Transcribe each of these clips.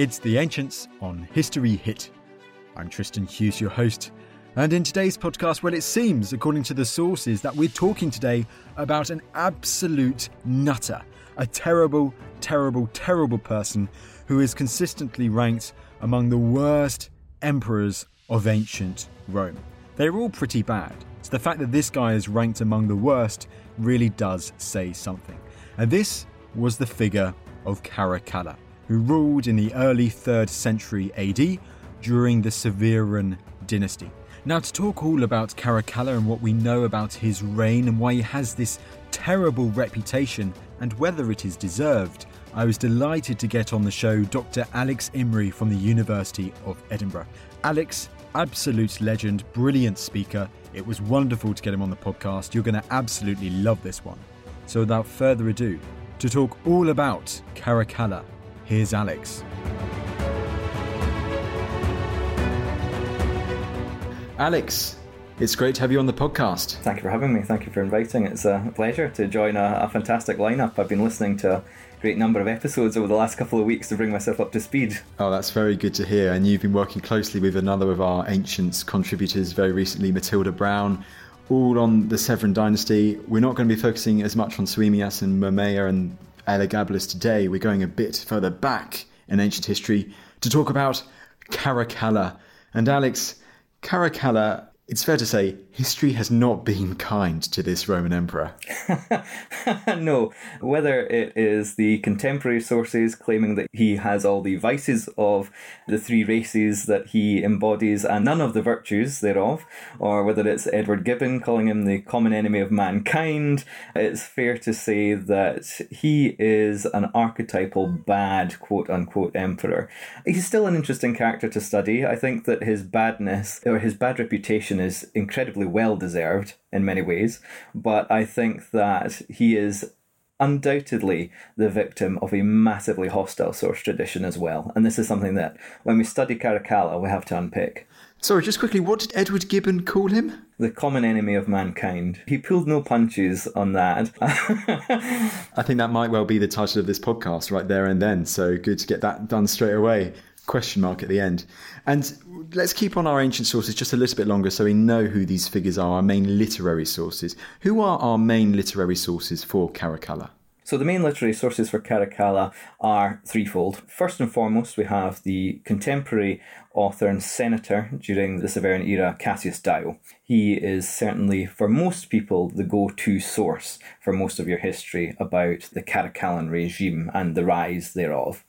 It's The Ancients on History Hit. I'm Tristan Hughes, your host. And in today's podcast, well, it seems, according to the sources, that we're talking today about an absolute nutter, a terrible, terrible, terrible person who is consistently ranked among the worst emperors of ancient Rome. They're all pretty bad. So the fact that this guy is ranked among the worst really does say something. And this was the figure of Caracalla, who ruled in the early 3rd century AD during the Severan dynasty. Now, to talk all about Caracalla and what we know about his reign and why he has this terrible reputation and whether it is deserved, I was delighted to get on the show Dr. Alex Imrie from the University of Edinburgh. Alex, absolute legend, brilliant speaker. It was wonderful to get him on the podcast. You're going to absolutely love this one. So, without further ado, to talk all about Caracalla, here's Alex. Alex, it's great to have you on the podcast. Thank you for having me. Thank you for inviting. It's a pleasure to join a, a, fantastic lineup. I've been listening to a great number of episodes over the last couple of weeks to bring myself up to speed. Oh, that's very good to hear. And you've been working closely with another of our ancients contributors very recently, Matilda Brown, all on the Severan dynasty. We're not going to be focusing as much on Soaemias and Mamaea and Elagabalus today. We're going a bit further back in ancient history to talk about Caracalla. And Alex, Caracalla, it's fair to say, history has not been kind to this Roman emperor. no, whether it is the contemporary sources claiming that he has all the vices of the three races that he embodies and none of the virtues thereof, or whether it's Edward Gibbon calling him the common enemy of mankind, it's fair to say that he is an archetypal bad quote unquote emperor. He's still an interesting character to study. I think that his badness or his bad reputation is incredibly well deserved in many ways, but I think that he is undoubtedly the victim of a massively hostile source tradition as well. And this is something that, when we study Caracalla, we have to unpick. Sorry, just quickly, what did Edward Gibbon call him? The common enemy of mankind. He pulled no punches on that. I think that might well be the title of this podcast right there and then. So good to get that done straight away. Question mark at the end. And let's keep on our ancient sources just a little bit longer so we know who these figures are, our main literary sources. Who are our main literary sources for Caracalla? So the main literary sources for Caracalla are threefold. First and foremost, we have the contemporary author and senator during the Severan era, Cassius Dio. He is certainly, for most people, the go-to source for most of your history about the Caracallan regime and the rise thereof.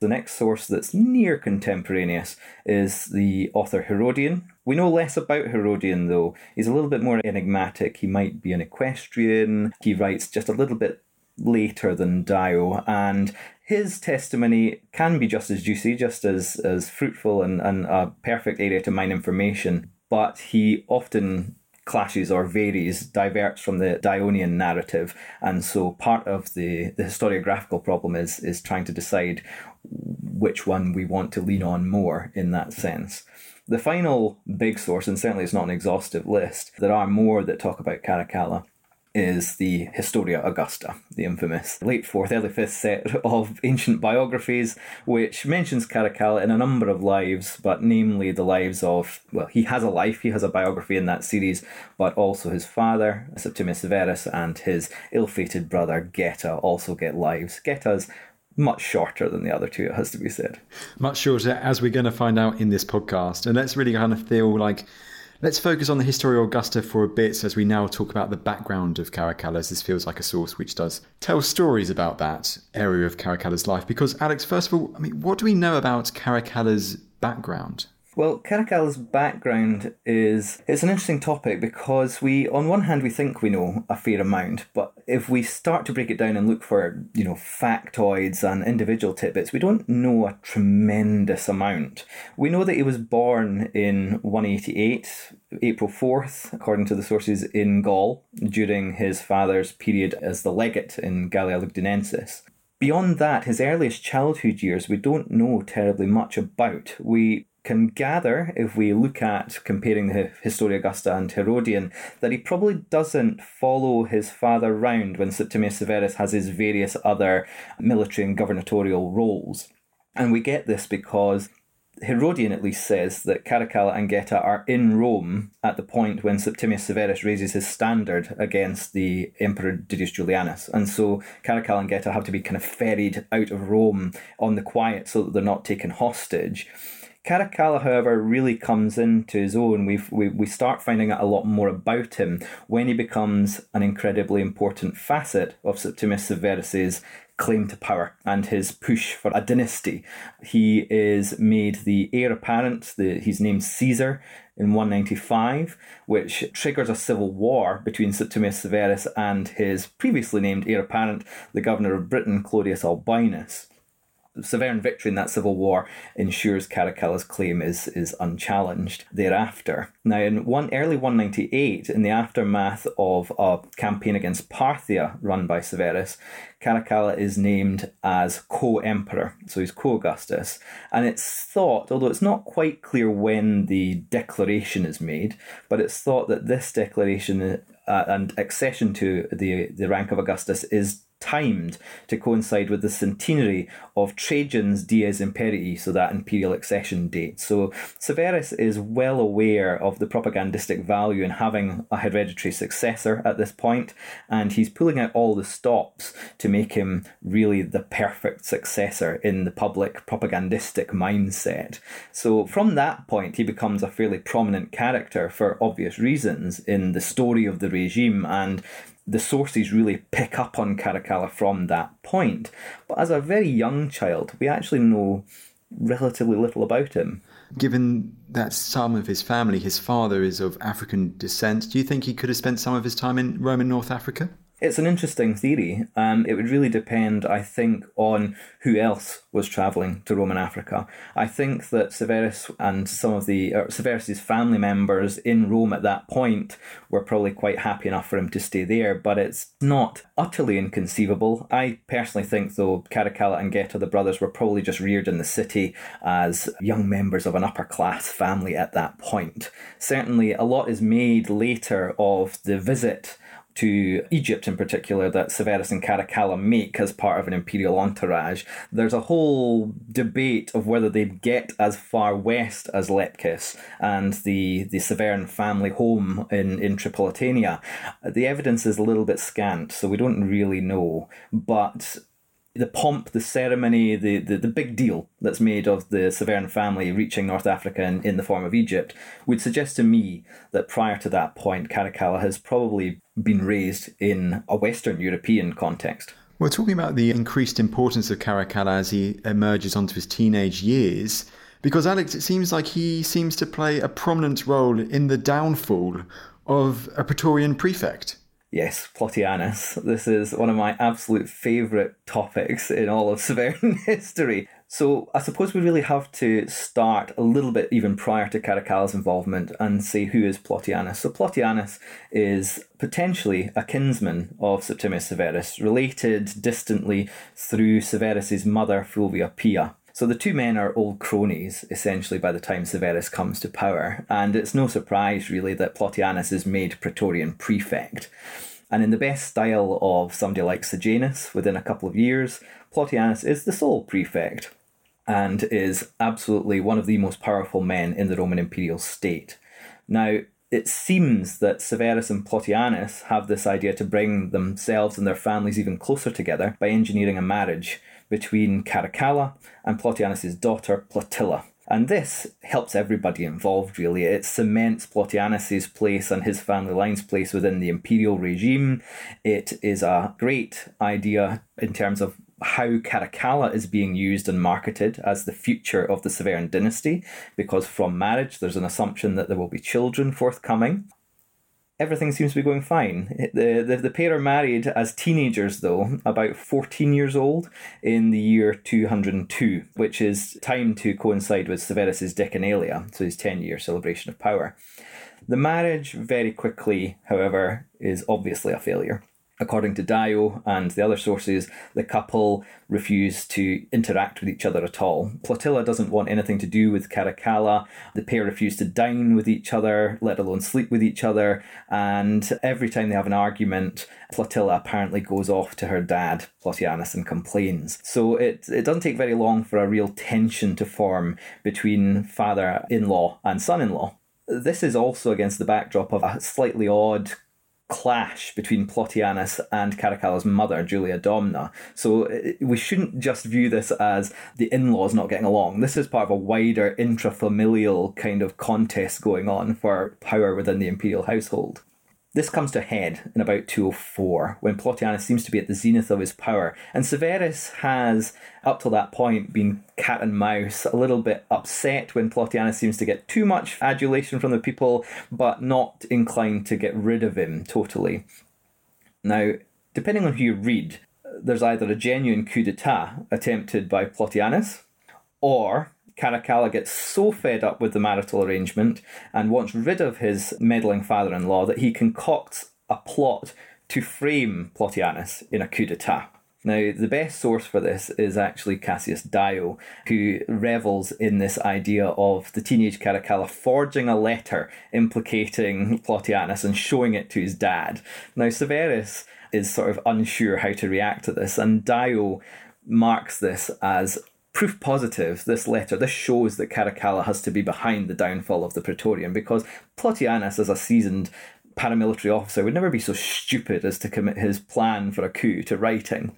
The next source that's near contemporaneous is the author Herodian. We know less about Herodian though. He's a little bit more enigmatic. He might be an equestrian. He writes just a little bit later than Dio, and his testimony can be just as juicy, just as, as fruitful and, and a perfect area to mine information, but he often clashes or varies, diverts from the Dionian narrative. And so part of the, the historiographical problem is, is trying to decide which one we want to lean on more in that sense. The final big source, and certainly it's not an exhaustive list, there are more that talk about Caracalla, is the Historia Augusta, the infamous late 4th, early 5th set of ancient biographies, which mentions Caracalla in a number of lives, but namely the lives of, well, he has a life, he has a biography in that series, but also his father, Septimius Severus, and his ill fated brother, Geta, also get lives. Geta's much shorter than the other two, it has to be said. Much shorter, as we're going to find out in this podcast. And let's really kind of feel like Let's focus on the Historia Augusta for a bit as we now talk about the background of Caracalla, as this feels like a source which does tell stories about that area of Caracalla's life. Because, Alex, first of all, I mean, what do we know about Caracalla's background? Well, Caracalla's background is it's an interesting topic because we on one hand we think we know a fair amount, but if we start to break it down and look for, you know, factoids and individual tidbits, we don't know a tremendous amount. We know that he was born in 188, April 4th, according to the sources in Gaul, during his father's period as the legate in Gallia Lugdunensis. Beyond that, his earliest childhood years we don't know terribly much about. We can gather, if we look at comparing the Historia Augusta and Herodian, that he probably doesn't follow his father round when Septimius Severus has his various other military and gubernatorial roles. And we get this because Herodian at least says that Caracalla and Geta are in Rome at the point when Septimius Severus raises his standard against the Emperor Didius Julianus. And so Caracalla and Geta have to be kind of ferried out of Rome on the quiet so that they're not taken hostage. Caracalla, however, really comes into his own. we we, we start finding out a lot more about him when he becomes an incredibly important facet of Septimius Severus's claim to power and his push for a dynasty. He is made the heir apparent, the, he's named Caesar in 195, which triggers a civil war between Septimius Severus and his previously named heir apparent, the governor of Britain, Claudius Albinus. Severan victory in that civil war ensures Caracalla's claim is, is unchallenged thereafter. Now, in one early 198, in the aftermath of a campaign against Parthia run by Severus, Caracalla is named as co-emperor, so he's co-Augustus, and it's thought, although it's not quite clear when the declaration is made, but it's thought that this declaration uh, and accession to the the rank of Augustus is timed to coincide with the centenary of Trajan's Dies Imperii, so that imperial accession date. So Severus is well aware of the propagandistic value in having a hereditary successor at this point, and he's pulling out all the stops to make him really the perfect successor in the public propagandistic mindset. So from that point, he becomes a fairly prominent character for obvious reasons in the story of the regime and the sources really pick up on Caracalla from that point. But as a very young child, we actually know relatively little about him. Given that some of his family, his father is of African descent, do you think he could have spent some of his time in Roman North Africa? It's an interesting theory. Um, it would really depend, I think, on who else was travelling to Roman Africa. I think that Severus and some of the Severus's family members in Rome at that point were probably quite happy enough for him to stay there, but it's not utterly inconceivable. I personally think, though, Caracalla and Geta, the brothers, were probably just reared in the city as young members of an upper class family at that point. Certainly, a lot is made later of the visit to Egypt in particular that Severus and Caracalla make as part of an imperial entourage. There's a whole debate of whether they'd get as far west as Lepcis and the, the Severan family home in, in Tripolitania. The evidence is a little bit scant, so we don't really know. But the pomp, the ceremony, the, the, the big deal that's made of the Severan family reaching North Africa in, in the form of Egypt would suggest to me that prior to that point, Caracalla has probably been raised in a Western European context. We're talking about the increased importance of Caracalla as he emerges onto his teenage years. Because, Alex, it seems like he seems to play a prominent role in the downfall of a Praetorian prefect. Yes, Plautianus. This is one of my absolute favourite topics in all of Severan history. So I suppose we really have to start a little bit even prior to Caracalla's involvement and say who is Plautianus. So Plautianus is potentially a kinsman of Septimius Severus, related distantly through Severus's mother Fulvia Pia. So the two men are old cronies, essentially, by the time Severus comes to power, and it's no surprise, really, that Plautianus is made Praetorian prefect. And in the best style of somebody like Sejanus, within a couple of years, Plautianus is the sole prefect and is absolutely one of the most powerful men in the Roman imperial state. Now, it seems that Severus and Plautianus have this idea to bring themselves and their families even closer together by engineering a marriage between Caracalla and Plautianus's daughter Plautilla. And this helps everybody involved, really. It cements Plautianus's place and his family line's place within the imperial regime. It is a great idea in terms of how Caracalla is being used and marketed as the future of the Severan dynasty, because from marriage there's an assumption that there will be children forthcoming. Everything seems to be going fine. The, the, the pair are married as teenagers, though, about 14 years old in the year 202, which is timed to coincide with Severus's Decennalia, so his 10 year celebration of power. The marriage, very quickly, however, is obviously a failure. According to Dio and the other sources, the couple refuse to interact with each other at all. Plautilla doesn't want anything to do with Caracalla. The pair refuse to dine with each other, let alone sleep with each other. And every time they have an argument, Plautilla apparently goes off to her dad, Plautianus, and complains. So it, it doesn't take very long for a real tension to form between father in law and son in law. This is also against the backdrop of a slightly odd clash between Plautianus and Caracalla's mother, Julia Domna. So uh, we shouldn't just view this as the in laws not getting along. This is part of a wider intrafamilial kind of contest going on for power within the imperial household. This comes to a head in about 204 when Plautianus seems to be at the zenith of his power, and Severus has, up till that point, been cat and mouse, a little bit upset when Plautianus seems to get too much adulation from the people, but not inclined to get rid of him totally. Now, depending on who you read, there's either a genuine coup d'etat attempted by Plautianus, or Caracalla gets so fed up with the marital arrangement and wants rid of his meddling father in law that he concocts a plot to frame Plautianus in a coup d'etat. Now, the best source for this is actually Cassius Dio, who revels in this idea of the teenage Caracalla forging a letter implicating Plautianus and showing it to his dad. Now, Severus is sort of unsure how to react to this, and Dio marks this as proof positive, this letter, this shows that Caracalla has to be behind the downfall of the Praetorian because Plautianus, as a seasoned paramilitary officer, would never be so stupid as to commit his plan for a coup to writing.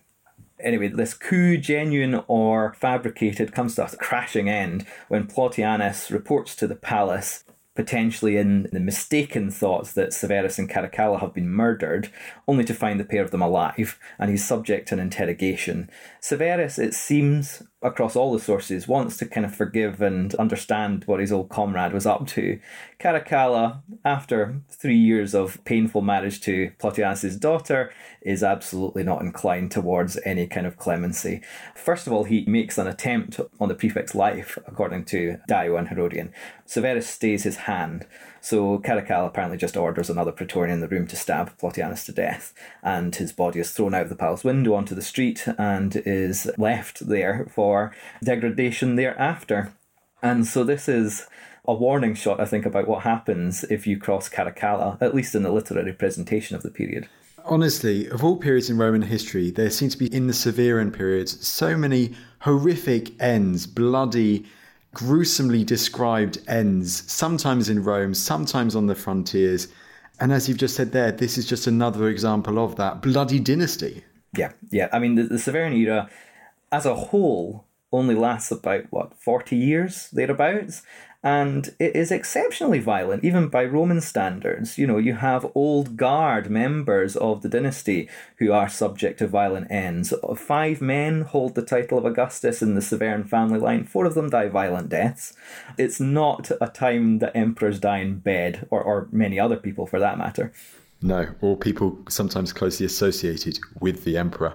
Anyway, this coup, genuine or fabricated, comes to a crashing end when Plautianus reports to the palace potentially in the mistaken thoughts that Severus and Caracalla have been murdered, only to find the pair of them alive, and he's subject to an interrogation. Severus, it seems, across all the sources, wants to kind of forgive and understand what his old comrade was up to. Caracalla, after three years of painful marriage to Plautianus' daughter, is absolutely not inclined towards any kind of clemency. First of all, he makes an attempt on the prefect's life, according to Dio and Herodian. Severus stays his hand. So Caracalla apparently just orders another Praetorian in the room to stab Plautianus to death, and his body is thrown out of the palace window onto the street and is left there for degradation thereafter. And so this is a warning shot, I think, about what happens if you cross Caracalla, at least in the literary presentation of the period. Honestly, of all periods in Roman history, there seem to be in the Severan periods so many horrific ends, bloody gruesomely described ends, sometimes in Rome, sometimes on the frontiers. And as you've just said there, this is just another example of that bloody dynasty. Yeah, yeah. I mean, the, the era as a whole only lasts about, what, 40 years, thereabouts? And it is exceptionally violent, even by Roman standards. You know, you have old guard members of the dynasty who are subject to violent ends. Five men hold the title of Augustus in the Severan family line, four of them die violent deaths. It's not a time that emperors die in bed, or, or many other people for that matter. No, or people sometimes closely associated with the emperor.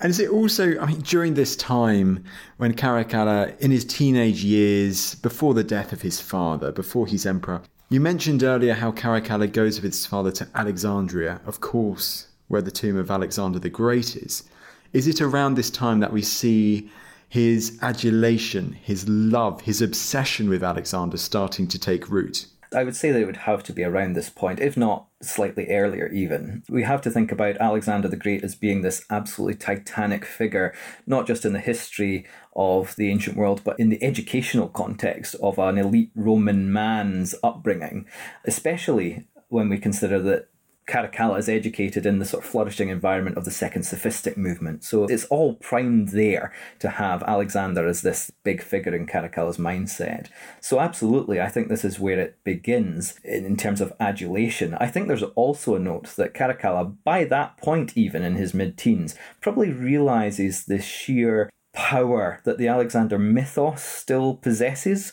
And is it also, I mean, during this time when Caracalla, in his teenage years, before the death of his father, before he's emperor, you mentioned earlier how Caracalla goes with his father to Alexandria, of course, where the tomb of Alexander the Great is. Is it around this time that we see his adulation, his love, his obsession with Alexander starting to take root? I would say they would have to be around this point, if not slightly earlier even. We have to think about Alexander the Great as being this absolutely titanic figure, not just in the history of the ancient world, but in the educational context of an elite Roman man's upbringing, especially when we consider that Caracalla is educated in the sort of flourishing environment of the second sophistic movement. So it's all primed there to have Alexander as this big figure in Caracalla's mindset. So absolutely, I think this is where it begins in, in terms of adulation. I think there's also a note that Caracalla, by that point even in his mid-teens, probably realizes the sheer power that the Alexander mythos still possesses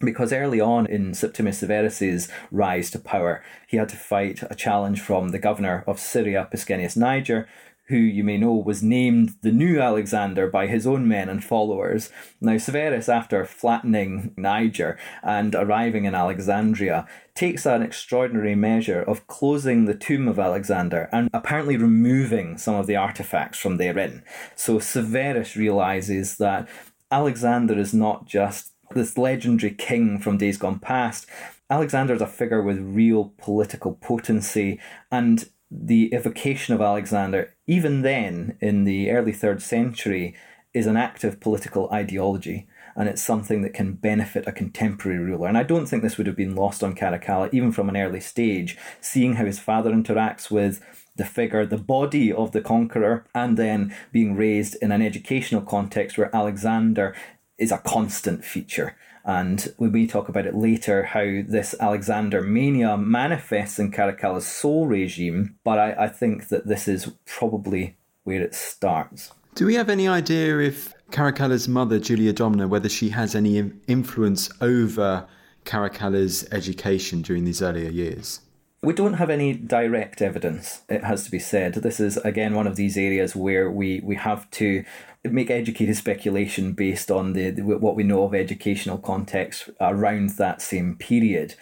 because early on in Septimius Severus's rise to power, he had to fight a challenge from the governor of Syria, Pescennius Niger, who you may know was named the new Alexander by his own men and followers. Now, Severus, after flattening Niger and arriving in Alexandria, takes an extraordinary measure of closing the tomb of Alexander and apparently removing some of the artifacts from therein. So Severus realizes that Alexander is not just this legendary king from days gone past. Alexander is a figure with real political potency, and the evocation of Alexander, even then in the early third century, is an active political ideology. And it's something that can benefit a contemporary ruler. And I don't think this would have been lost on Caracalla, even from an early stage, seeing how his father interacts with the figure, the body of the conqueror, and then being raised in an educational context where Alexander is a constant feature. And we may talk about it later how this Alexander mania manifests in Caracalla's sole regime, but I, I think that this is probably where it starts. Do we have any idea if Caracalla's mother, Julia Domna, whether she has any influence over Caracalla's education during these earlier years? We don't have any direct evidence, it has to be said. This is, again, one of these areas where we, we have to make educated speculation based on the, the what we know of educational context around that same period.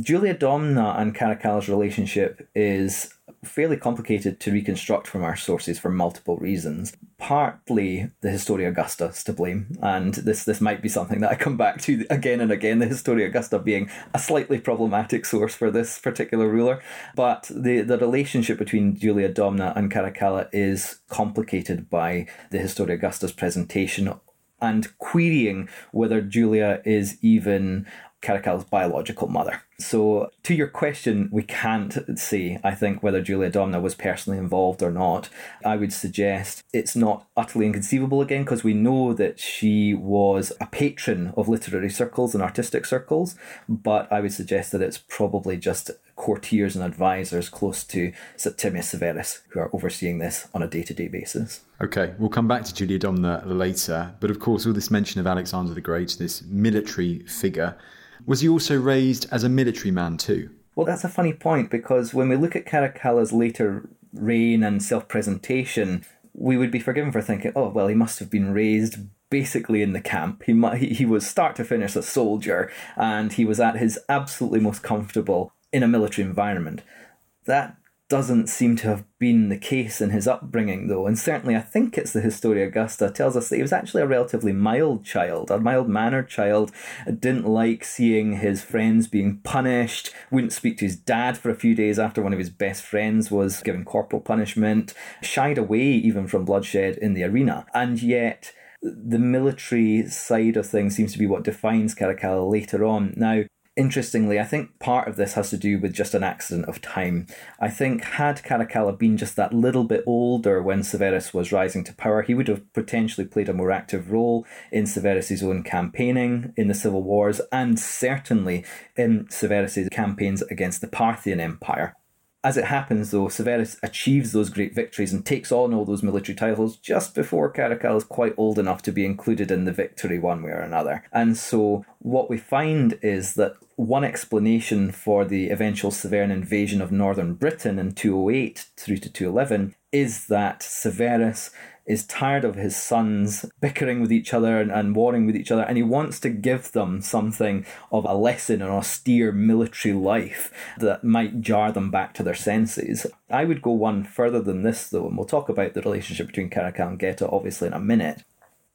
Julia Domna and Caracalla's relationship is fairly complicated to reconstruct from our sources for multiple reasons. Partly the Historia Augusta is to blame, and this this might be something that I come back to again and again. The Historia Augusta being a slightly problematic source for this particular ruler, but the the relationship between Julia Domna and Caracalla is complicated by the Historia Augusta's presentation and querying whether Julia is even Caracalla's biological mother. So, to your question, we can't say, I think, whether Julia Domna was personally involved or not. I would suggest it's not utterly inconceivable again, because we know that she was a patron of literary circles and artistic circles, but I would suggest that it's probably just courtiers and advisors close to Septimius Severus who are overseeing this on a day to day basis. Okay, we'll come back to Julia Domna later, but of course, all this mention of Alexander the Great, this military figure, was he also raised as a military man too? Well, that's a funny point because when we look at Caracalla's later reign and self presentation, we would be forgiven for thinking, oh, well, he must have been raised basically in the camp. He, he was start to finish a soldier and he was at his absolutely most comfortable in a military environment. That doesn't seem to have been the case in his upbringing, though, and certainly I think it's the Historia Augusta tells us that he was actually a relatively mild child, a mild mannered child, didn't like seeing his friends being punished, wouldn't speak to his dad for a few days after one of his best friends was given corporal punishment, shied away even from bloodshed in the arena, and yet the military side of things seems to be what defines Caracalla later on. Now, Interestingly, I think part of this has to do with just an accident of time. I think had Caracalla been just that little bit older when Severus was rising to power, he would have potentially played a more active role in Severus's own campaigning in the civil wars and certainly in Severus's campaigns against the Parthian Empire. As it happens, though, Severus achieves those great victories and takes on all those military titles just before Caracalla is quite old enough to be included in the victory one way or another. And so, what we find is that one explanation for the eventual Severan invasion of northern Britain in 208 through to 211 is that Severus is tired of his sons bickering with each other and, and warring with each other, and he wants to give them something of a lesson in austere military life that might jar them back to their senses. I would go one further than this, though, and we'll talk about the relationship between Caracalla and Geta obviously in a minute.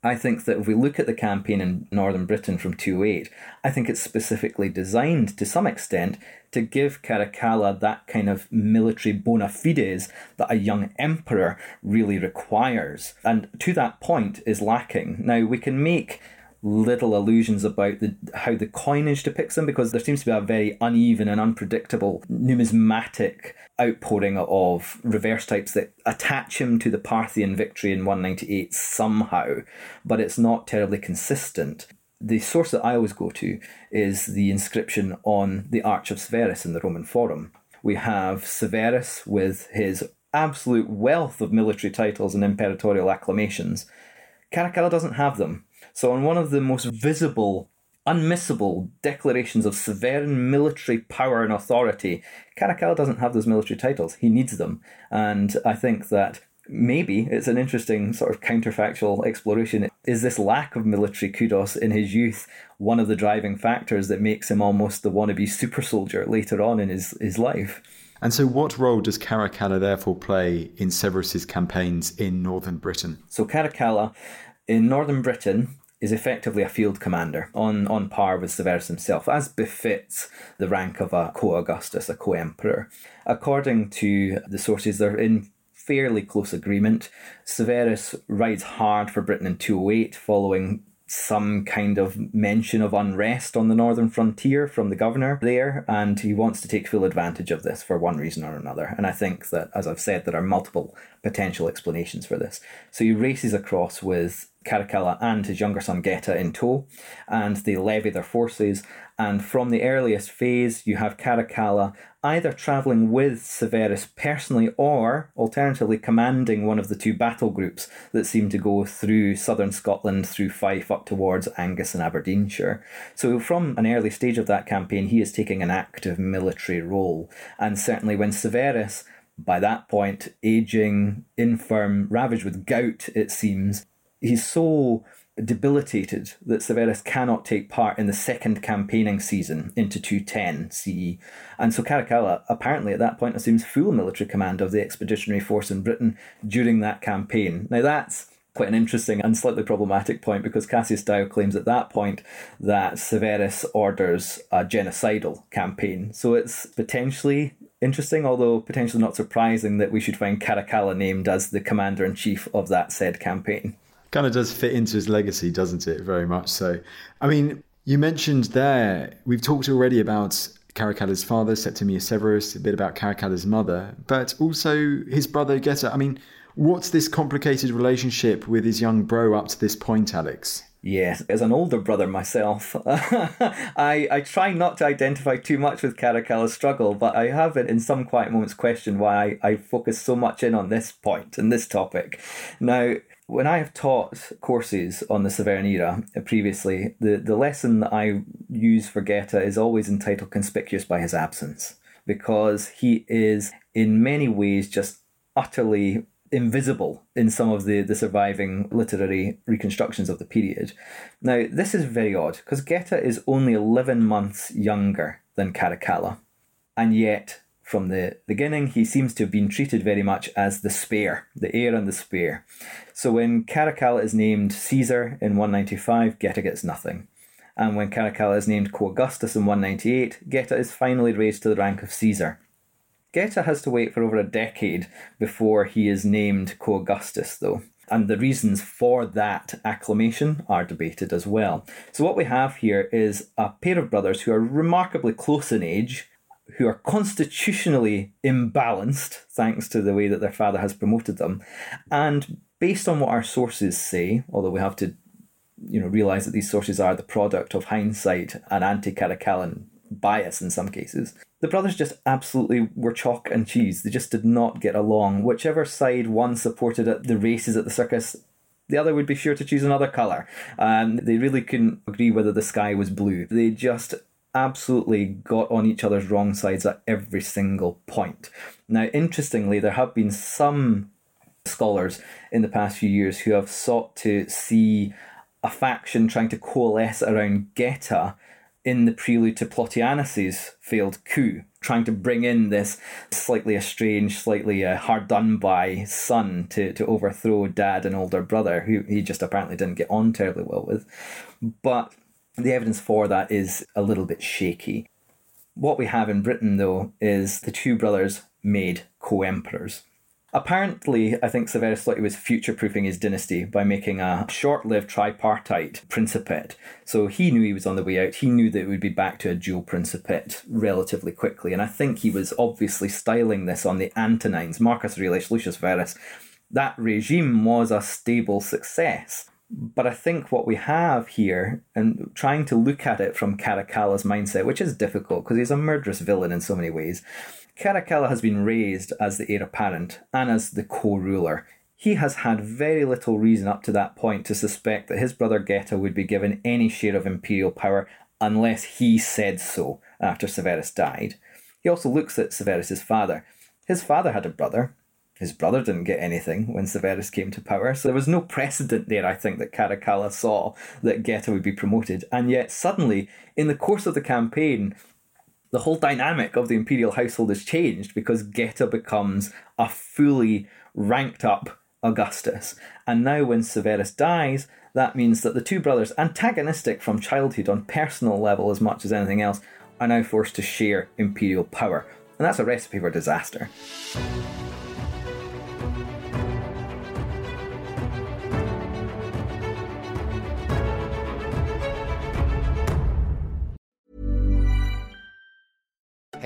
I think that if we look at the campaign in northern Britain from 208, I think it's specifically designed to some extent to give Caracalla that kind of military bona fides that a young emperor really requires. And to that point is lacking. Now, we can make little allusions about the, how the coinage depicts them because there seems to be a very uneven and unpredictable numismatic outpouring of reverse types that attach him to the Parthian victory in 198 somehow, but it's not terribly consistent. The source that I always go to is the inscription on the Arch of Severus in the Roman Forum. We have Severus with his absolute wealth of military titles and imperatorial acclamations. Caracalla doesn't have them. So, on one of the most visible, unmissable declarations of Severan military power and authority, Caracalla doesn't have those military titles. He needs them. And I think that maybe it's an interesting sort of counterfactual exploration. Is this lack of military kudos in his youth one of the driving factors that makes him almost the wannabe super soldier later on in his, his life? And so, what role does Caracalla therefore play in Severus's campaigns in northern Britain? So, Caracalla in northern Britain is effectively a field commander on, on par with Severus himself, as befits the rank of a co Augustus, a co emperor. According to the sources, they're in fairly close agreement. Severus rides hard for Britain in 208, following some kind of mention of unrest on the northern frontier from the governor there, and he wants to take full advantage of this for one reason or another. And I think that, as I've said, there are multiple potential explanations for this. So he races across with Caracalla and his younger son Geta in tow, and they levy their forces. And from the earliest phase, you have Caracalla either travelling with Severus personally or alternatively commanding one of the two battle groups that seem to go through southern Scotland, through Fife, up towards Angus and Aberdeenshire. So, from an early stage of that campaign, he is taking an active military role. And certainly when Severus by that point, aging, infirm, ravaged with gout, it seems, he's so debilitated that Severus cannot take part in the second campaigning season into 210 CE. And so Caracalla apparently at that point assumes full military command of the expeditionary force in Britain during that campaign. Now that's quite an interesting and slightly problematic point because Cassius Dio claims at that point that Severus orders a genocidal campaign. So it's potentially interesting, although potentially not surprising that we should find Caracalla named as the commander in chief of that said campaign kind of does fit into his legacy, doesn't it? Very much so. I mean, you mentioned there, we've talked already about Caracalla's father, Septimius Severus, a bit about Caracalla's mother, but also his brother Geta. I mean, what's this complicated relationship with his young bro up to this point, Alex? Yes, as an older brother myself, I, I try not to identify too much with Caracalla's struggle, but I have in some quiet moments questioned why I, I focus so much in on this point and this topic. Now, when I have taught courses on the Severan era uh, previously, the, the lesson that I use for Geta is always entitled Conspicuous by His Absence, because he is in many ways just utterly invisible in some of the, the surviving literary reconstructions of the period. Now, this is very odd, because Geta is only 11 months younger than Caracalla, and yet from the beginning, he seems to have been treated very much as the spare, the heir and the spare. So when Caracalla is named Caesar in 195, Geta gets nothing. And when Caracalla is named Co Augustus in 198, Geta is finally raised to the rank of Caesar. Geta has to wait for over a decade before he is named Co Augustus, though. And the reasons for that acclamation are debated as well. So, what we have here is a pair of brothers who are remarkably close in age, who are constitutionally imbalanced thanks to the way that their father has promoted them. And based on what our sources say, although we have to you know realize that these sources are the product of hindsight and anti-Caracallan bias in some cases. The brothers just absolutely were chalk and cheese. They just did not get along. Whichever side one supported at the races at the circus, the other would be sure to choose another colour. Um, they really couldn't agree whether the sky was blue. They just absolutely got on each other's wrong sides at every single point. Now, interestingly, there have been some scholars in the past few years who have sought to see a faction trying to coalesce around Geta in the prelude to Plautianus's failed coup trying to bring in this slightly estranged, slightly uh, hard done by son to, to overthrow dad and older brother, who he just apparently didn't get on terribly well with. But the evidence for that is a little bit shaky. What we have in Britain, though, is the two brothers made co emperors. Apparently, I think Severus thought he was future proofing his dynasty by making a short lived tripartite principate. So he knew he was on the way out. He knew that it would be back to a dual principate relatively quickly. And I think he was obviously styling this on the Antonines, Marcus Aurelius, Lucius Verus. That regime was a stable success. But I think what we have here, and trying to look at it from Caracalla's mindset, which is difficult because he's a murderous villain in so many ways, Caracalla has been raised as the heir apparent and as the co ruler. He has had very little reason up to that point to suspect that his brother Geta would be given any share of imperial power unless he said so after Severus died. He also looks at Severus's father. His father had a brother. His brother didn't get anything when Severus came to power, so there was no precedent there, I think, that Caracalla saw that Geta would be promoted. And yet, suddenly, in the course of the campaign, the whole dynamic of the imperial household has changed because Geta becomes a fully ranked up Augustus. And now, when Severus dies, that means that the two brothers, antagonistic from childhood on personal level as much as anything else, are now forced to share imperial power. And that's a recipe for disaster.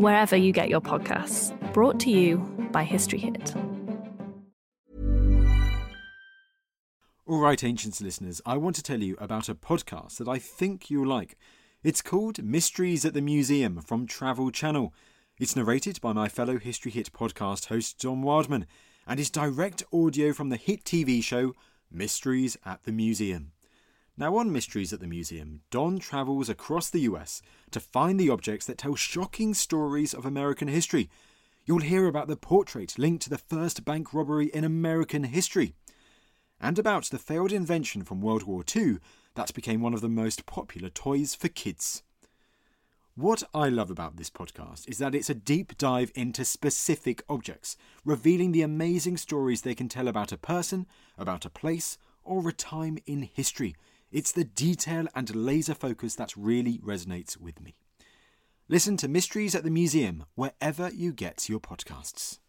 wherever you get your podcasts. Brought to you by History Hit. All right, Ancients listeners, I want to tell you about a podcast that I think you'll like. It's called Mysteries at the Museum from Travel Channel. It's narrated by my fellow History Hit podcast host Don Wildman and is direct audio from the hit TV show Mysteries at the Museum. Now, on Mysteries at the Museum, Don travels across the US to find the objects that tell shocking stories of American history. You'll hear about the portrait linked to the first bank robbery in American history, and about the failed invention from World War II that became one of the most popular toys for kids. What I love about this podcast is that it's a deep dive into specific objects, revealing the amazing stories they can tell about a person, about a place, or a time in history. It's the detail and laser focus that really resonates with me. Listen to Mysteries at the Museum wherever you get your podcasts.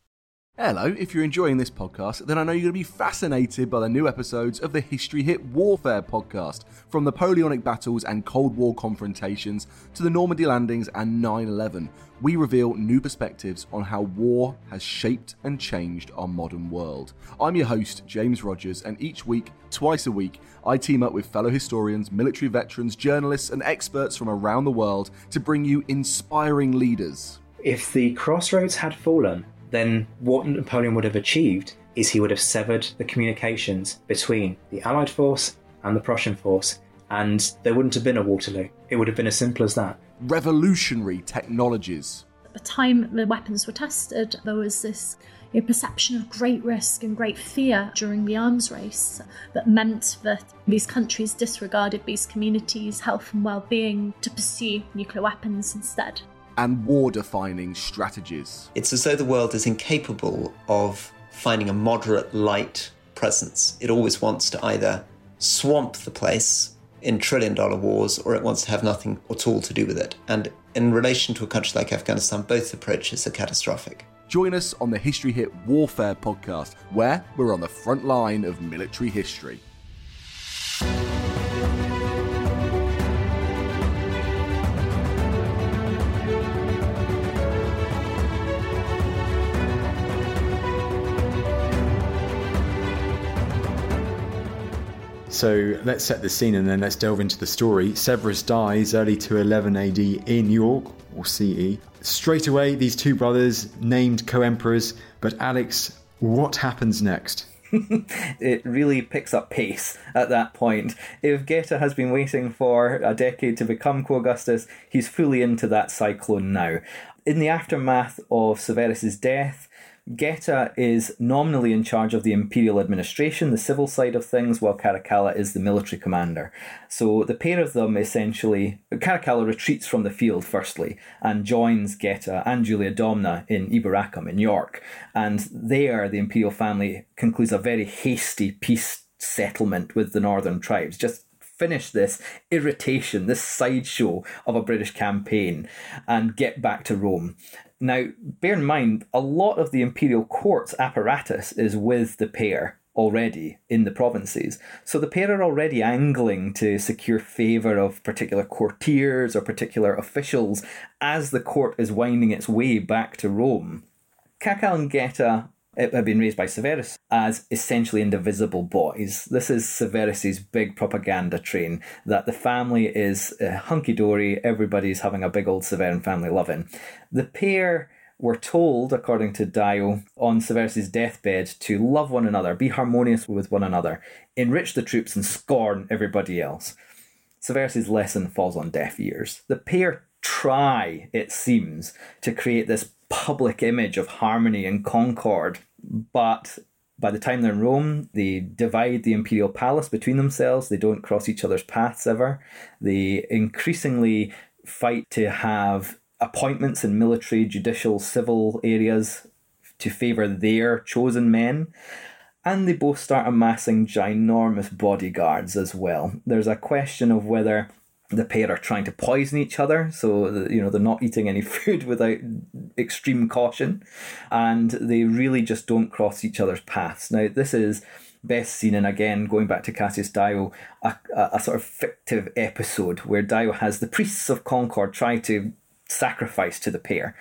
Hello, if you're enjoying this podcast, then I know you're going to be fascinated by the new episodes of the History Hit Warfare podcast. From Napoleonic battles and Cold War confrontations to the Normandy landings and 9 11, we reveal new perspectives on how war has shaped and changed our modern world. I'm your host, James Rogers, and each week, twice a week, I team up with fellow historians, military veterans, journalists, and experts from around the world to bring you inspiring leaders. If the crossroads had fallen, then what Napoleon would have achieved is he would have severed the communications between the Allied force and the Prussian force, and there wouldn't have been a Waterloo. It would have been as simple as that. Revolutionary technologies. At the time the weapons were tested, there was this you know, perception of great risk and great fear during the arms race that meant that these countries disregarded these communities' health and well being to pursue nuclear weapons instead and war defining strategies. It's as though the world is incapable of finding a moderate light presence. It always wants to either swamp the place in trillion dollar wars or it wants to have nothing at all to do with it. And in relation to a country like Afghanistan, both approaches are catastrophic. Join us on the History Hit Warfare podcast, where we're on the front line of military history. So let's set the scene and then let's delve into the story. Severus dies early to 11 AD in York, or CE. Straight away, these two brothers named co emperors, but Alex, what happens next? it really picks up pace at that point. If Geta has been waiting for a decade to become Co Augustus, he's fully into that cyclone now. In the aftermath of Severus's death, Geta is nominally in charge of the imperial administration, the civil side of things, while Caracalla is the military commander. So the pair of them essentially, Caracalla retreats from the field firstly and joins Geta and Julia Domna in Eboracum in York. And there, the imperial family concludes a very hasty peace settlement with the northern tribes, just finish this irritation, this sideshow of a British campaign, and get back to Rome. Now, bear in mind, a lot of the imperial court's apparatus is with the pair already in the provinces. So the pair are already angling to secure favour of particular courtiers or particular officials as the court is winding its way back to Rome. Cacal and Geta it had been raised by Severus as essentially indivisible boys. This is Severus's big propaganda train that the family is uh, hunky dory, everybody's having a big old Severan family loving. The pair were told, according to Dio, on Severus's deathbed to love one another, be harmonious with one another, enrich the troops, and scorn everybody else. Severus's lesson falls on deaf ears. The pair try, it seems, to create this public image of harmony and concord, but by the time they're in Rome, they divide the imperial palace between themselves. They don't cross each other's paths ever. They increasingly fight to have appointments in military, judicial, civil areas to favour their chosen men. And they both start amassing ginormous bodyguards as well. There's a question of whether the pair are trying to poison each other so you know they're not eating any food without extreme caution and they really just don't cross each other's paths. Now this is best seen in again going back to cassius dio a, a, a sort of fictive episode where dio has the priests of concord try to sacrifice to the pair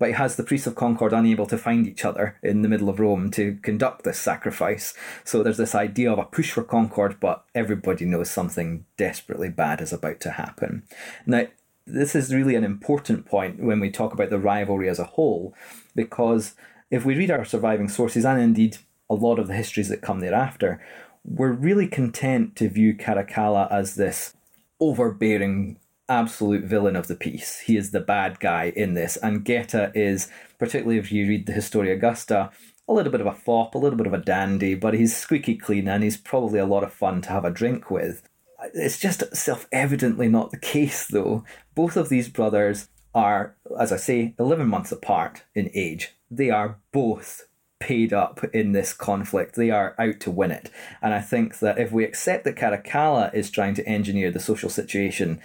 but he has the priests of Concord unable to find each other in the middle of Rome to conduct this sacrifice. So there's this idea of a push for Concord, but everybody knows something desperately bad is about to happen. Now, this is really an important point when we talk about the rivalry as a whole, because if we read our surviving sources, and indeed a lot of the histories that come thereafter, we're really content to view Caracalla as this overbearing absolute villain of the piece. He is the bad guy in this, and Geta is, particularly if you read the Historia Augusta, a little bit of a fop, a little bit of a dandy, but he's squeaky clean and he's probably a lot of fun to have a drink with. It's just self evidently not the case, though. Both of these brothers are, as I say, 11 months apart in age. They are both paid up in this conflict. They are out to win it. And I think that if we accept that Caracalla is trying to engineer the social situation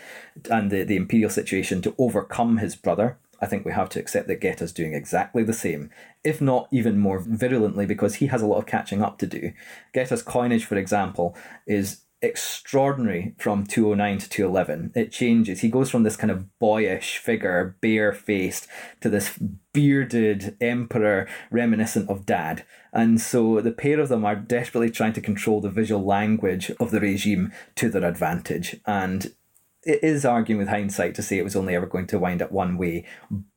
and the, the imperial situation to overcome his brother, I think we have to accept that Geta's doing exactly the same, if not even more virulently, because he has a lot of catching up to do. Geta's coinage, for example, is extraordinary from 209 to 211. It changes. He goes from this kind of boyish figure, bare-faced, to this bearded emperor reminiscent of dad. And so the pair of them are desperately trying to control the visual language of the regime to their advantage. And it is arguing with hindsight to say it was only ever going to wind up one way,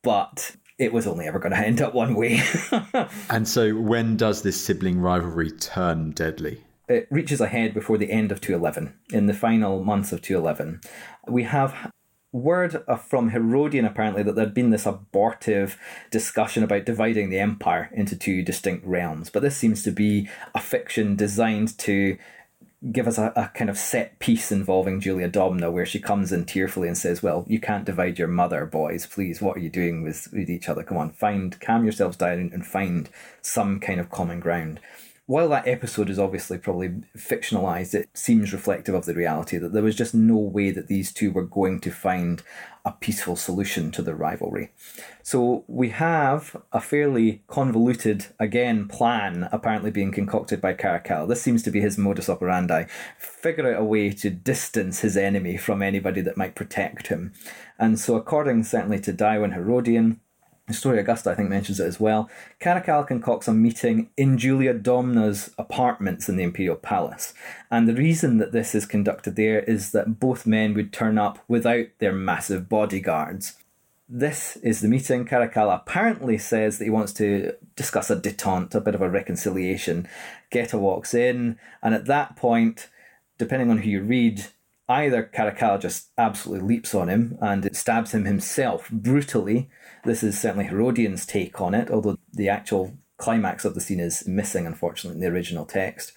but it was only ever going to end up one way. and so when does this sibling rivalry turn deadly? It reaches ahead before the end of 211, in the final months of 211. We have word uh, from Herodian apparently that there'd been this abortive discussion about dividing the empire into two distinct realms, but this seems to be a fiction designed to give us a, a kind of set piece involving Julia Domna where she comes in tearfully and says, Well, you can't divide your mother, boys, please. What are you doing with, with each other? Come on, find calm yourselves down and find some kind of common ground. While that episode is obviously probably fictionalized, it seems reflective of the reality that there was just no way that these two were going to find a peaceful solution to the rivalry. So we have a fairly convoluted, again, plan apparently being concocted by Caracal. This seems to be his modus operandi. Figure out a way to distance his enemy from anybody that might protect him. And so, according certainly to and Herodian, Historia Augusta, I think, mentions it as well. Caracalla concocts a meeting in Julia Domna's apartments in the Imperial Palace. And the reason that this is conducted there is that both men would turn up without their massive bodyguards. This is the meeting. Caracalla apparently says that he wants to discuss a detente, a bit of a reconciliation. Geta walks in, and at that point, depending on who you read, either Caracalla just absolutely leaps on him and stabs him himself brutally. This is certainly Herodian's take on it, although the actual climax of the scene is missing, unfortunately, in the original text.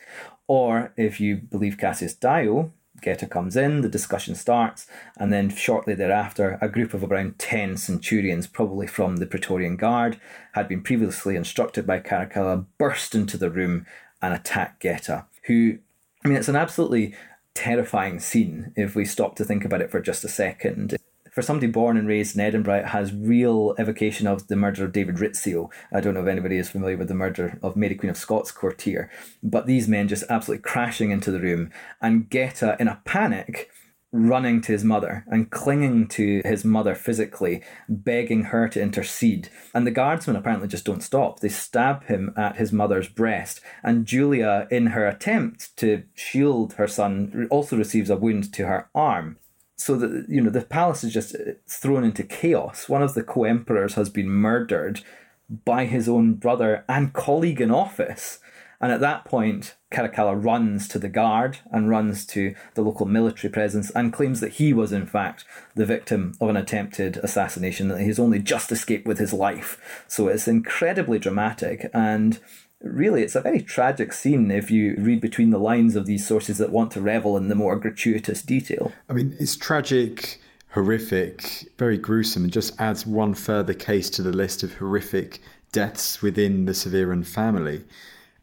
Or if you believe Cassius Dio, Geta comes in, the discussion starts, and then shortly thereafter, a group of around 10 centurions, probably from the Praetorian Guard, had been previously instructed by Caracalla, burst into the room and attack Geta, who I mean, it's an absolutely terrifying scene if we stop to think about it for just a second. For somebody born and raised in Edinburgh, has real evocation of the murder of David Rizzio. I don't know if anybody is familiar with the murder of Mary Queen of Scots courtier, but these men just absolutely crashing into the room and Geta in a panic running to his mother and clinging to his mother physically, begging her to intercede. And the guardsmen apparently just don't stop. They stab him at his mother's breast. And Julia, in her attempt to shield her son, also receives a wound to her arm. So that you know the palace is just uh, thrown into chaos. One of the co-emperors has been murdered by his own brother and colleague in office. And at that point, Caracalla runs to the guard and runs to the local military presence and claims that he was, in fact, the victim of an attempted assassination, that he's only just escaped with his life. So it's incredibly dramatic and really it's a very tragic scene if you read between the lines of these sources that want to revel in the more gratuitous detail. I mean, it's tragic, horrific, very gruesome, and just adds one further case to the list of horrific deaths within the Severan family.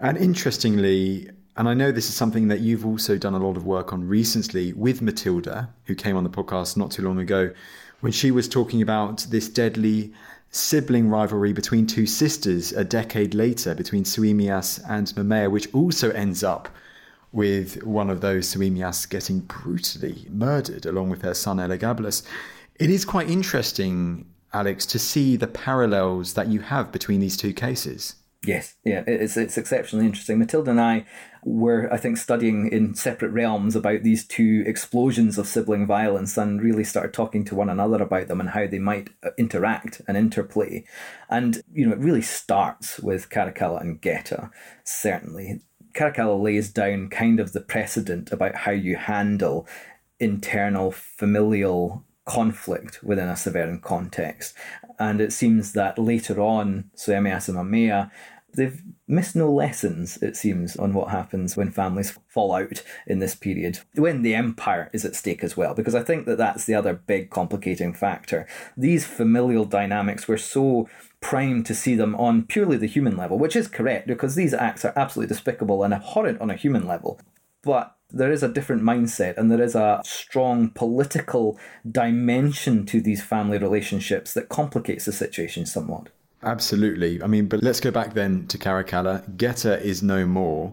And interestingly, and I know this is something that you've also done a lot of work on recently with Matilda, who came on the podcast not too long ago, when she was talking about this deadly sibling rivalry between two sisters a decade later between Soaemias and Mamaea, which also ends up with one of those Soaemias getting brutally murdered along with her son Elagabalus. It is quite interesting, Alex, to see the parallels that you have between these two cases. Yes, yeah, it's it's exceptionally interesting. Matilda and I were, I think, studying in separate realms about these two explosions of sibling violence, and really started talking to one another about them and how they might uh, interact and interplay. And you know, it really starts with Caracalla and Geta. Certainly, Caracalla lays down kind of the precedent about how you handle internal familial conflict within a Severan context. And it seems that later on, Soaemias and Mamaea, they've missed no lessons, it seems, on what happens when families fall out in this period, when the empire is at stake as well, because I think that that's the other big complicating factor. These familial dynamics, we're so primed to see them on purely the human level, which is correct, because these acts are absolutely despicable and abhorrent on a human level. But there is a different mindset and there is a strong political dimension to these family relationships that complicates the situation somewhat. Absolutely. I mean, but let's go back then to Caracalla. Geta is no more.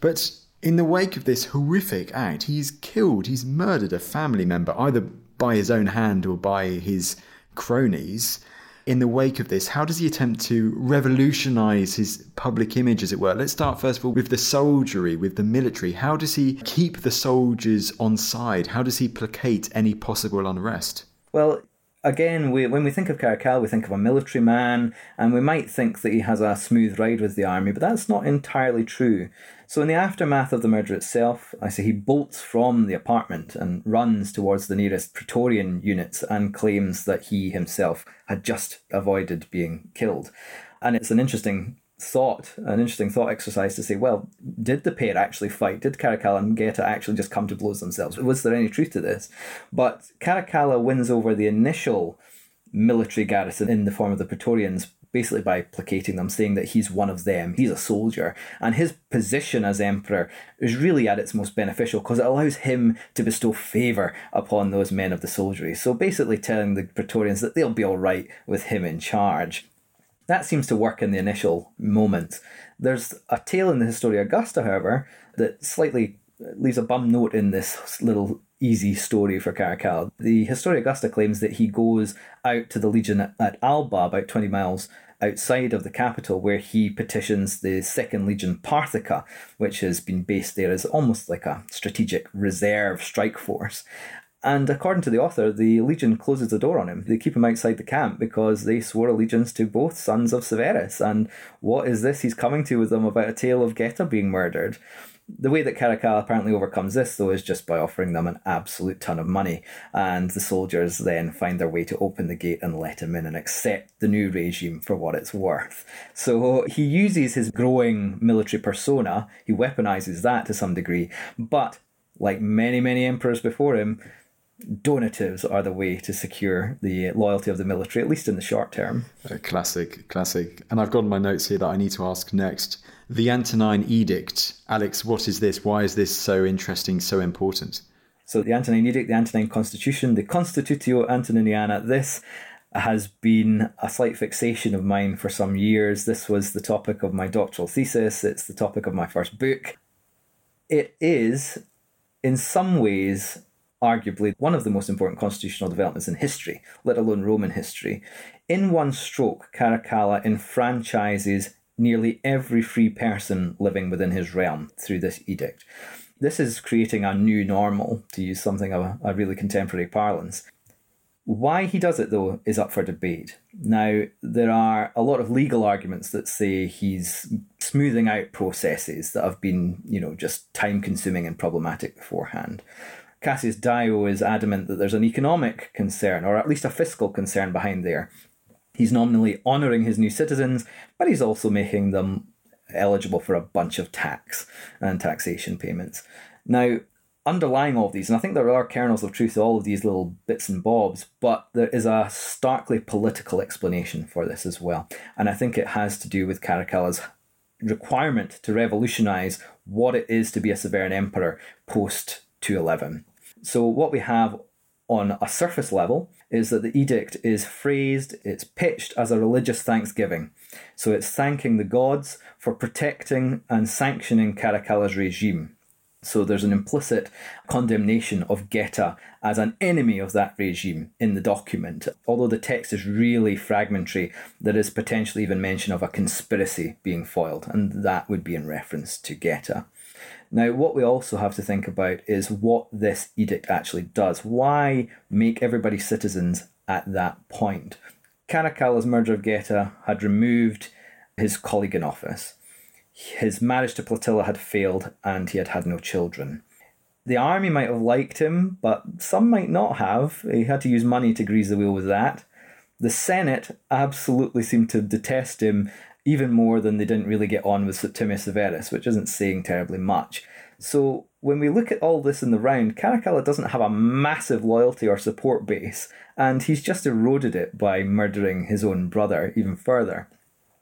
But in the wake of this horrific act, he's killed, he's murdered a family member, either by his own hand or by his cronies in the wake of this, how does he attempt to revolutionize his public image, as it were? Let's start first of all with the soldiery, with the military. How does he keep the soldiers on side? How does he placate any possible unrest? Well, again, we, when we think of Caracal, we think of a military man, and we might think that he has a smooth ride with the army, but that's not entirely true. So, in the aftermath of the murder itself, I say he bolts from the apartment and runs towards the nearest Praetorian units and claims that he himself had just avoided being killed. And it's an interesting thought, an interesting thought exercise to say, well, did the pair actually fight? Did Caracalla and Geta actually just come to blows themselves? Was there any truth to this? But Caracalla wins over the initial military garrison in the form of the Praetorians basically by placating them, saying that he's one of them, he's a soldier. And his position as emperor is really at its most beneficial because it allows him to bestow favour upon those men of the soldiery. So basically telling the Praetorians that they'll be all right with him in charge. That seems to work in the initial moment. There's a tale in the Historia Augusta, however, that slightly uh, leaves a bum note in this little easy story for Caracalla. The Historia Augusta claims that he goes out to the legion at Alba, about 20 miles outside of the capital, where he petitions the Second Legion Parthica, which has been based there as almost like a strategic reserve strike force. And according to the author, the legion closes the door on him. They keep him outside the camp because they swore allegiance to both sons of Severus. And what is this he's coming to with them about a tale of Geta being murdered? The way that Caracalla apparently overcomes this, though, is just by offering them an absolute ton of money. And the soldiers then find their way to open the gate and let him in and accept the new regime for what it's worth. So he uses his growing military persona, he weaponizes that to some degree, but like many, many emperors before him, donatives are the way to secure the loyalty of the military, at least in the short term. Classic, classic. And I've got my notes here that I need to ask next. The Antonine Edict. Alex, what is this? Why is this so interesting, so important? So, the Antonine Edict, the Antonine Constitution, the Constitutio Antoniniana, this has been a slight fixation of mine for some years. This was the topic of my doctoral thesis, it's the topic of my first book. It is, in some ways, arguably one of the most important constitutional developments in history, let alone Roman history. In one stroke, Caracalla enfranchises nearly every free person living within his realm through this edict. This is creating a new normal, to use something of a, really contemporary parlance. Why he does it, though, is up for debate. Now, there are a lot of legal arguments that say he's smoothing out processes that have been, you know, just time consuming and problematic beforehand. Cassius Dio is adamant that there's an economic concern, or at least a fiscal concern behind there. He's nominally honouring his new citizens, but he's also making them eligible for a bunch of tax and taxation payments. Now, underlying all of these, and I think there are kernels of truth to all of these little bits and bobs, but there is a starkly political explanation for this as well. And I think it has to do with Caracalla's requirement to revolutionise what it is to be a Severan emperor post 211. So, what we have on a surface level is that the edict is phrased, it's pitched as a religious thanksgiving. So, it's thanking the gods for protecting and sanctioning Caracalla's regime. So, there's an implicit condemnation of Geta as an enemy of that regime in the document. Although the text is really fragmentary, there is potentially even mention of a conspiracy being foiled, and that would be in reference to Geta. Now, what we also have to think about is what this edict actually does. Why make everybody citizens at that point? Caracalla's murder of Geta had removed his colleague in office. His marriage to Plautilla had failed and he had had no children. The army might have liked him, but some might not have. He had to use money to grease the wheel with that. The Senate absolutely seemed to detest him even more than they didn't really get on with Septimius Severus, which isn't saying terribly much. So when we look at all this in the round, Caracalla doesn't have a massive loyalty or support base, and he's just eroded it by murdering his own brother even further.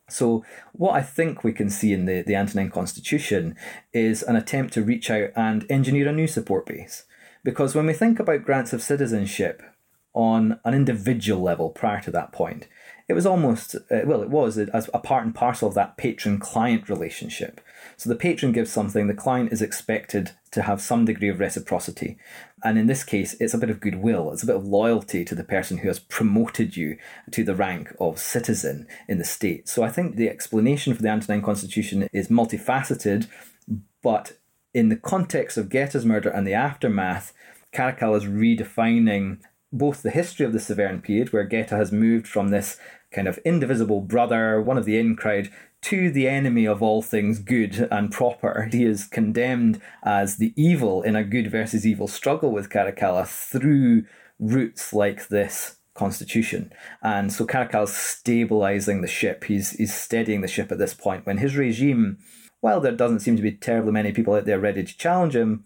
So, what I think we can see in the, the Antonine Constitution is an attempt to reach out and engineer a new support base. Because when we think about grants of citizenship on an individual level prior to that point, it was almost, uh, well, it was as a part and parcel of that patron client relationship. So the patron gives something, the client is expected to have some degree of reciprocity. And in this case, it's a bit of goodwill, it's a bit of loyalty to the person who has promoted you to the rank of citizen in the state. So I think the explanation for the Antonine Constitution is multifaceted, but in the context of Geta's murder and the aftermath, Caracalla is redefining both the history of the Severan period, where Geta has moved from this kind of indivisible brother, one of the in crowd, to the enemy of all things good and proper. He is condemned as the evil in a good versus evil struggle with Caracalla through routes like this constitution. And so Caracalla's stabilizing the ship. He's he's steadying the ship at this point when his regime, while there doesn't seem to be terribly many people out there ready to challenge him,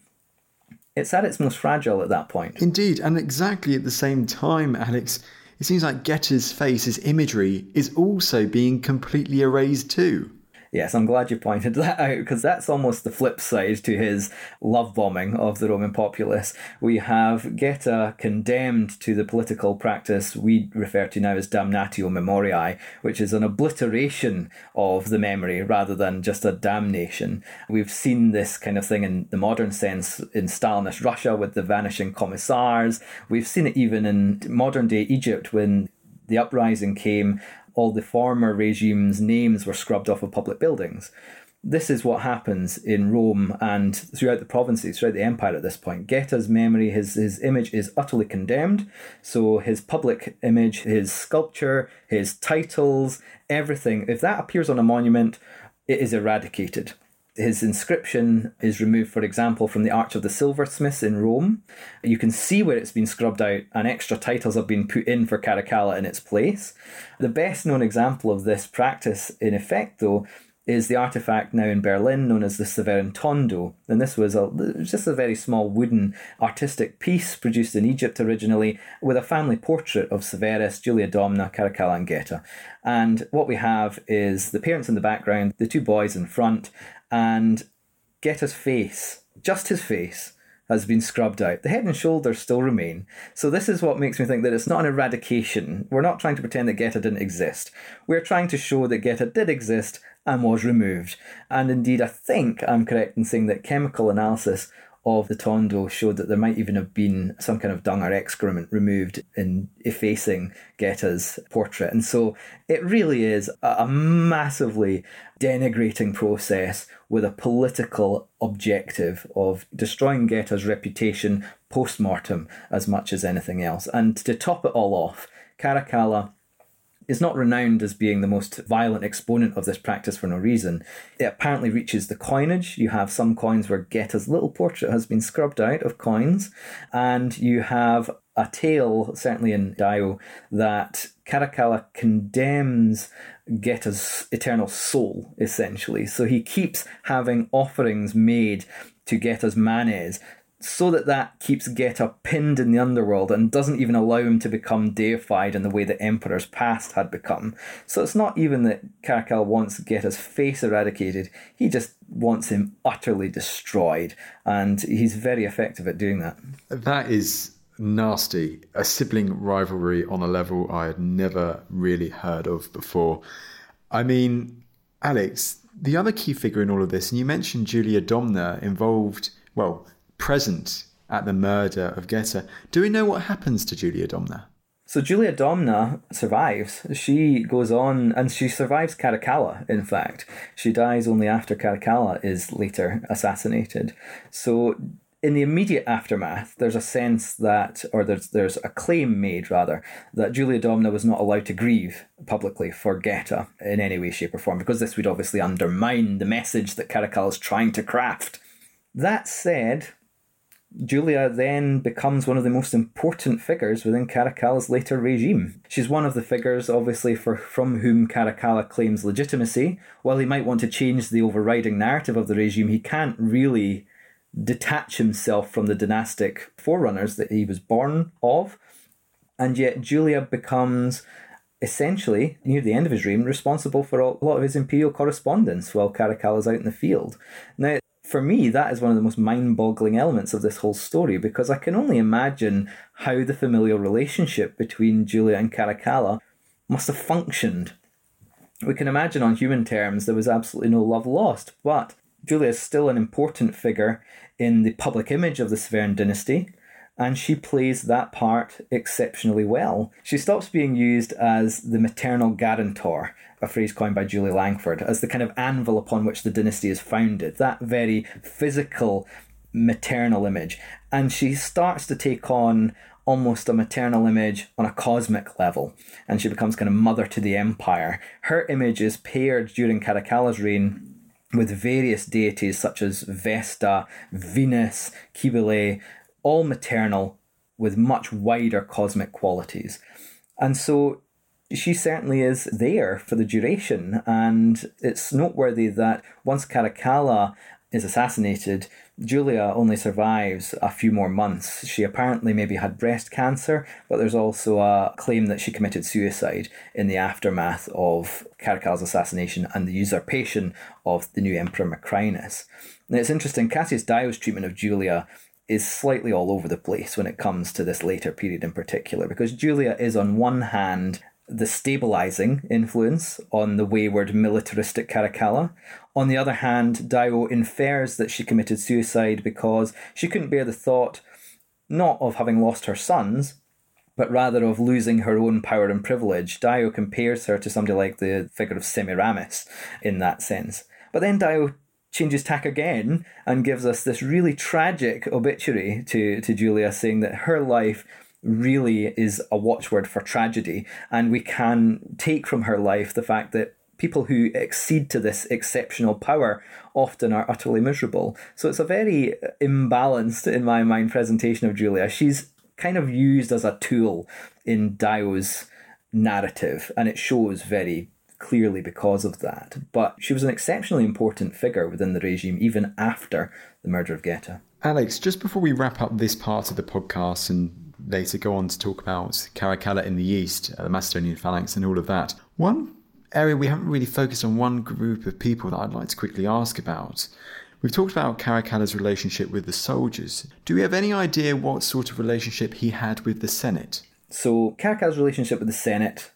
it's at its most fragile at that point. Indeed, and exactly at the same time, Alex, it seems like Geta's face, his imagery, is also being completely erased too. Yes, I'm glad you pointed that out because that's almost the flip side to his love bombing of the Roman populace. We have Geta condemned to the political practice we refer to now as damnatio memoriae, which is an obliteration of the memory rather than just a damnation. We've seen this kind of thing in the modern sense in Stalinist Russia with the vanishing commissars. We've seen it even in modern day Egypt when the uprising came all the former regime's names were scrubbed off of public buildings. This is what happens in Rome and throughout the provinces, throughout the empire at this point. Geta's memory, his, his image is utterly condemned. So his public image, his sculpture, his titles, everything, if that appears on a monument, it is eradicated. His inscription is removed, for example, from the Arch of the Silversmiths in Rome. You can see where it's been scrubbed out, and extra titles have been put in for Caracalla in its place. The best known example of this practice, in effect, though, is the artifact now in Berlin known as the Severan Tondo. And this was a, just a very small wooden artistic piece produced in Egypt originally with a family portrait of Severus, Julia Domna, Caracalla, and Geta. And what we have is the parents in the background, the two boys in front, and Geta's face, just his face, has been scrubbed out. The head and shoulders still remain. So this is what makes me think that it's not an eradication. We're not trying to pretend that Geta didn't exist. We're trying to show that Geta did exist and was removed. And indeed, I think I'm correct in saying that chemical analysis of the Tondo showed that there might even have been some kind of dung or excrement removed in effacing Geta's portrait. And so it really is a massively denigrating process with a political objective of destroying Geta's reputation post mortem as much as anything else. And to top it all off, Caracalla is not renowned as being the most violent exponent of this practice for no reason. It apparently reaches the coinage. You have some coins where Geta's little portrait has been scrubbed out of coins, and you have a tale, certainly in Dio, that Caracalla condemns Geta's eternal soul, essentially. So he keeps having offerings made to Geta's manes so that that keeps Geta pinned in the underworld and doesn't even allow him to become deified in the way that emperors past had become. So it's not even that Caracal wants Geta's face eradicated, he just wants him utterly destroyed, and he's very effective at doing that. That is nasty. A sibling rivalry on a level I had never really heard of before. I mean, Alex, the other key figure in all of this, and you mentioned Julia Domna involved, well, present at the murder of Geta. Do we know what happens to Julia Domna? So Julia Domna survives. She goes on and she survives Caracalla, in fact. She dies only after Caracalla is later assassinated. So in the immediate aftermath, there's a sense that, or there's there's a claim made rather, that Julia Domna was not allowed to grieve publicly for Geta in any way, shape, or form, because this would obviously undermine the message that Caracalla is trying to craft. That said, Julia then becomes one of the most important figures within Caracalla's later regime. She's one of the figures, obviously, for from whom Caracalla claims legitimacy. While he might want to change the overriding narrative of the regime, he can't really detach himself from the dynastic forerunners that he was born of. And yet, Julia becomes essentially, near the end of his reign, responsible for a lot of his imperial correspondence while Caracalla's out in the field. Now, for me, that is one of the most mind boggling elements of this whole story because I can only imagine how the familial relationship between Julia and Caracalla must have functioned. We can imagine on human terms there was absolutely no love lost, but Julia is still an important figure in the public image of the Severan dynasty, and she plays that part exceptionally well. She stops being used as the maternal guarantor a phrase coined by Julie Langford, as the kind of anvil upon which the dynasty is founded, that very physical maternal image. And she starts to take on almost a maternal image on a cosmic level, and she becomes kind of mother to the empire. Her image is paired during Caracalla's reign with various deities such as Vesta, Venus, Cybele, all maternal with much wider cosmic qualities. And so she certainly is there for the duration. And it's noteworthy that once Caracalla is assassinated, Julia only survives a few more months. She apparently maybe had breast cancer, but there's also a claim that she committed suicide in the aftermath of Caracalla's assassination and the usurpation of the new Emperor Macrinus. Now it's interesting, Cassius Dio's treatment of Julia is slightly all over the place when it comes to this later period in particular, because Julia is on one hand the stabilizing influence on the wayward militaristic Caracalla. On the other hand, Dio infers that she committed suicide because she couldn't bear the thought not of having lost her sons, but rather of losing her own power and privilege. Dio compares her to somebody like the figure of Semiramis in that sense. But then Dio changes tack again and gives us this really tragic obituary to, to Julia, saying that her life really is a watchword for tragedy. And we can take from her life the fact that people who exceed to this exceptional power often are utterly miserable. So it's a very imbalanced, in my mind, presentation of Julia. She's kind of used as a tool in Dio's narrative, and it shows very clearly because of that. But she was an exceptionally important figure within the regime, even after the murder of Geta. Alex, just before we wrap up this part of the podcast and later go on to talk about Caracalla in the east, uh, the Macedonian phalanx, and all of that. One area we haven't really focused on, one group of people that I'd like to quickly ask about. We've talked about Caracalla's relationship with the soldiers. Do we have any idea what sort of relationship he had with the Senate? So, Caracalla's relationship with the Senate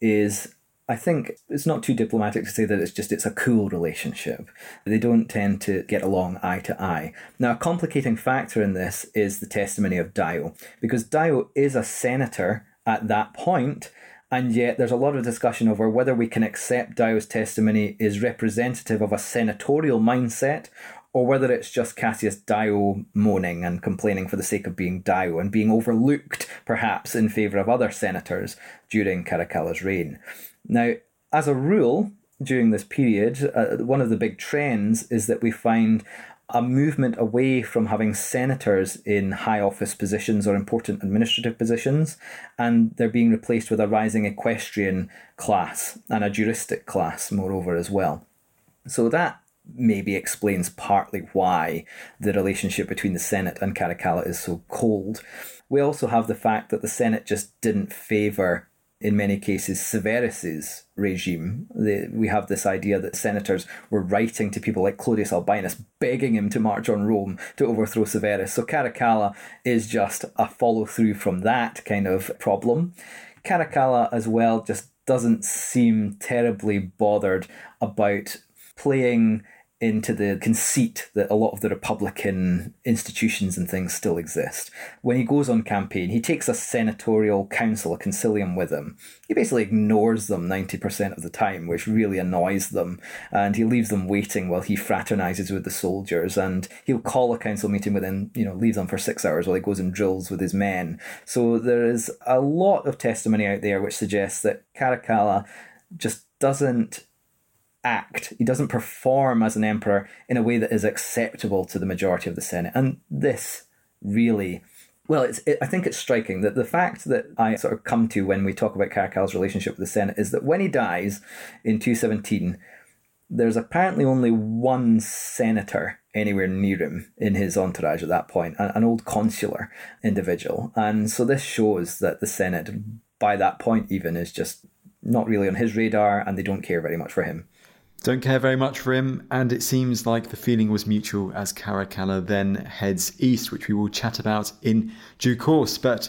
is I think it's not too diplomatic to say that it's just it's a cool relationship. They don't tend to get along eye to eye. Now, a complicating factor in this is the testimony of Dio, because Dio is a senator at that point, and yet there's a lot of discussion over whether we can accept Dio's testimony is representative of a senatorial mindset or whether it's just Cassius Dio moaning and complaining for the sake of being Dio and being overlooked, perhaps, in favour of other senators during Caracalla's reign. Now, as a rule, during this period, uh, one of the big trends is that we find a movement away from having senators in high office positions or important administrative positions, and they're being replaced with a rising equestrian class and a juristic class, moreover, as well. So that maybe explains partly why the relationship between the Senate and Caracalla is so cold. We also have the fact that the Senate just didn't favour in many cases, Severus's regime. The, we have this idea that senators were writing to people like Clodius Albinus, begging him to march on Rome to overthrow Severus. So Caracalla is just a follow through from that kind of problem. Caracalla, as well, just doesn't seem terribly bothered about playing into the conceit that a lot of the Republican institutions and things still exist. When he goes on campaign, he takes a senatorial council, a concilium with him. He basically ignores them 90% of the time, which really annoys them, and he leaves them waiting while he fraternizes with the soldiers, and he'll call a council meeting within, you know, leaves them for six hours while he goes and drills with his men. So there is a lot of testimony out there which suggests that Caracalla just doesn't act. He doesn't perform as an emperor in a way that is acceptable to the majority of the Senate. And this really well, it's, it, I think it's striking that the fact that I sort of come to when we talk about Caracalla's relationship with the Senate is that when he dies in 217, there's apparently only one senator anywhere near him in his entourage at that point, an, an old consular individual. And so this shows that the Senate, by that point even, is just not really on his radar and they don't care very much for him. Don't care very much for him, and it seems like the feeling was mutual as Caracalla then heads east, which we will chat about in due course. But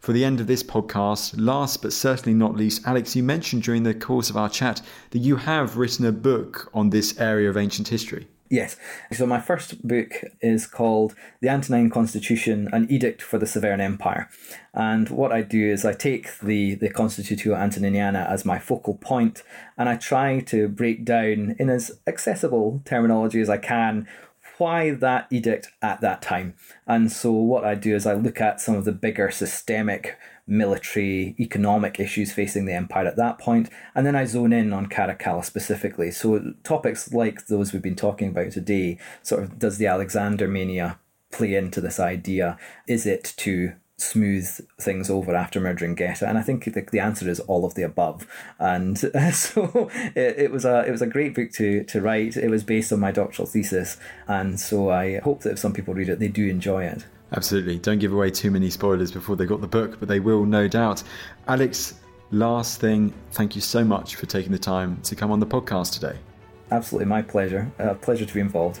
for the end of this podcast, last but certainly not least, Alex, you mentioned during the course of our chat that you have written a book on this area of ancient history. Yes. So my first book is called The Antonine Constitution, an Edict for the Severan Empire. And what I do is I take the, the Constitutio Antoniniana as my focal point and I try to break down in as accessible terminology as I can why that edict at that time. And so what I do is I look at some of the bigger systemic military, economic issues facing the empire at that point, and then I zone in on Caracalla specifically. So topics like those we've been talking about today, sort of does the Alexander mania play into this idea? Is it to smooth things over after murdering Geta? And I think the, the answer is all of the above. And uh, so it, it, was a it was a great book to to write. It was based on my doctoral thesis, and so I hope that if some people read it, they do enjoy it. Absolutely. Don't give away too many spoilers before they got the book, but they will, no doubt. Alex, last thing, thank you so much for taking the time to come on the podcast today. Absolutely, my pleasure. Uh, pleasure to be involved.